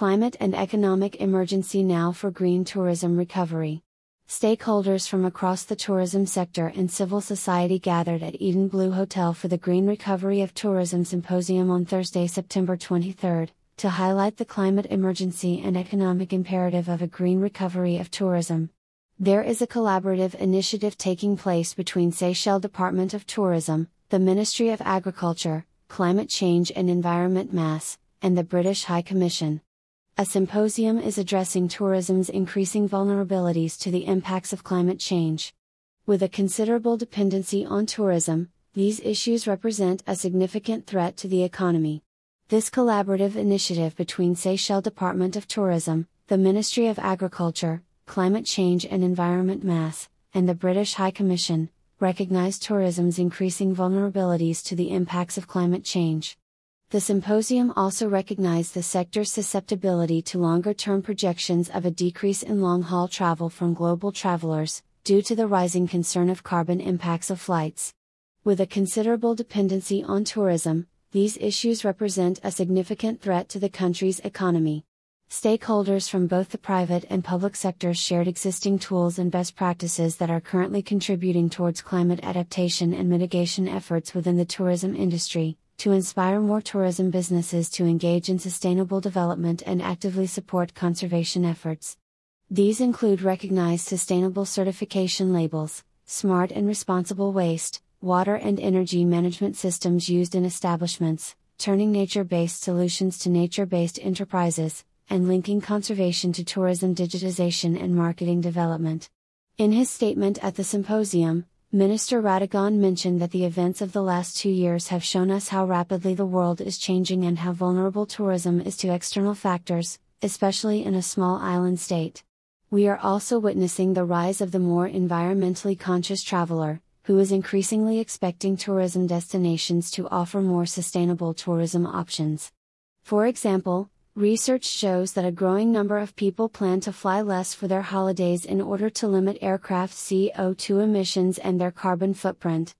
Climate and economic emergency now for green tourism recovery. Stakeholders from across the tourism sector and civil society gathered at Eden Blue Hotel for the Green Recovery of Tourism Symposium on Thursday, September 23, to highlight the climate emergency and economic imperative of a green recovery of tourism. There is a collaborative initiative taking place between Seychelles Department of Tourism, the Ministry of Agriculture, Climate Change and Environment Mass, and the British High Commission. A symposium is addressing tourism's increasing vulnerabilities to the impacts of climate change. With a considerable dependency on tourism, these issues represent a significant threat to the economy. This collaborative initiative between Seychelles Department of Tourism, the Ministry of Agriculture, Climate Change and Environment Mass, and the British High Commission, recognize tourism's increasing vulnerabilities to the impacts of climate change. The symposium also recognized the sector's susceptibility to longer term projections of a decrease in long haul travel from global travelers, due to the rising concern of carbon impacts of flights. With a considerable dependency on tourism, these issues represent a significant threat to the country's economy. Stakeholders from both the private and public sectors shared existing tools and best practices that are currently contributing towards climate adaptation and mitigation efforts within the tourism industry, to inspire more tourism businesses to engage in sustainable development and actively support conservation efforts. These include recognized sustainable certification labels, smart and responsible waste, water and energy management systems used in establishments, turning nature based solutions to nature based enterprises, and linking conservation to tourism digitization and marketing development. In his statement at the symposium, Minister Radegonde mentioned that the events of the last two years have shown us how rapidly the world is changing and how vulnerable tourism is to external factors, especially in a small island state. We are also witnessing the rise of the more environmentally conscious traveler, who is increasingly expecting tourism destinations to offer more sustainable tourism options. For example, Research shows that a growing number of people plan to fly less for their holidays in order to limit aircraft CO2 emissions and their carbon footprint.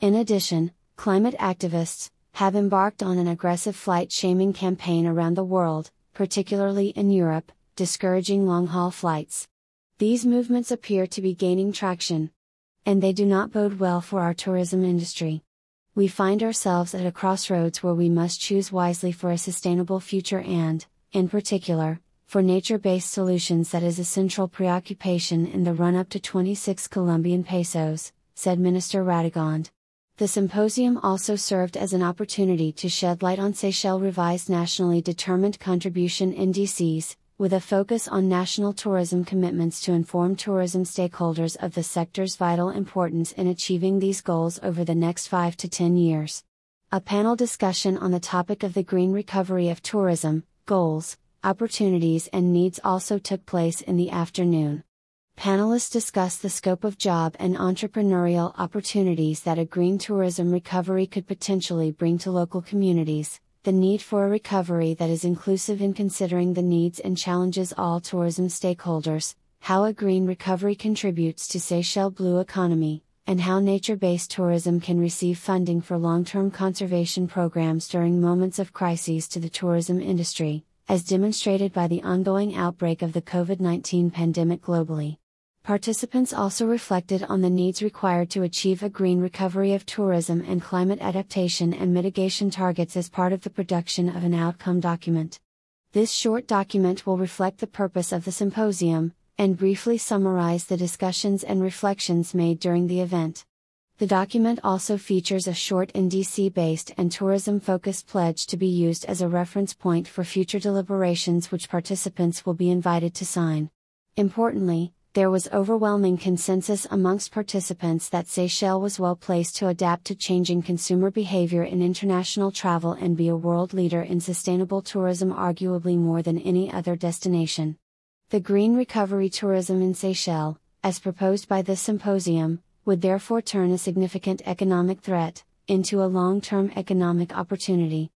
In addition, climate activists have embarked on an aggressive flight shaming campaign around the world, particularly in Europe, discouraging long haul flights. These movements appear to be gaining traction. And they do not bode well for our tourism industry we find ourselves at a crossroads where we must choose wisely for a sustainable future and, in particular, for nature based solutions that is a central preoccupation in the run up to COP26, said Minister Radegonde. The symposium also served as an opportunity to shed light on Seychelles revised nationally determined contribution indices, with a focus on national tourism commitments to inform tourism stakeholders of the sector's vital importance in achieving these goals over the next 5 to 10 years. A panel discussion on the topic of the green recovery of tourism, goals, opportunities, and needs also took place in the afternoon. Panelists discussed the scope of job and entrepreneurial opportunities that a green tourism recovery could potentially bring to local communities, the need for a recovery that is inclusive in considering the needs and challenges all tourism stakeholders, how a green recovery contributes to Seychelles blue economy, and how nature-based tourism can receive funding for long-term conservation programs during moments of crises to the tourism industry, as demonstrated by the ongoing outbreak of the COVID-19 pandemic globally. Participants also reflected on the needs required to achieve a green recovery of tourism and climate adaptation and mitigation targets as part of the production of an outcome document. This short document will reflect the purpose of the symposium, and briefly summarize the discussions and reflections made during the event. The document also features a short NDC based and tourism focused pledge to be used as a reference point for future deliberations, which participants will be invited to sign. Importantly, there was overwhelming consensus amongst participants that Seychelles was well placed to adapt to changing consumer behavior in international travel and be a world leader in sustainable tourism, arguably more than any other destination. The green recovery tourism in Seychelles, as proposed by this symposium, would therefore turn a significant economic threat into a long term economic opportunity.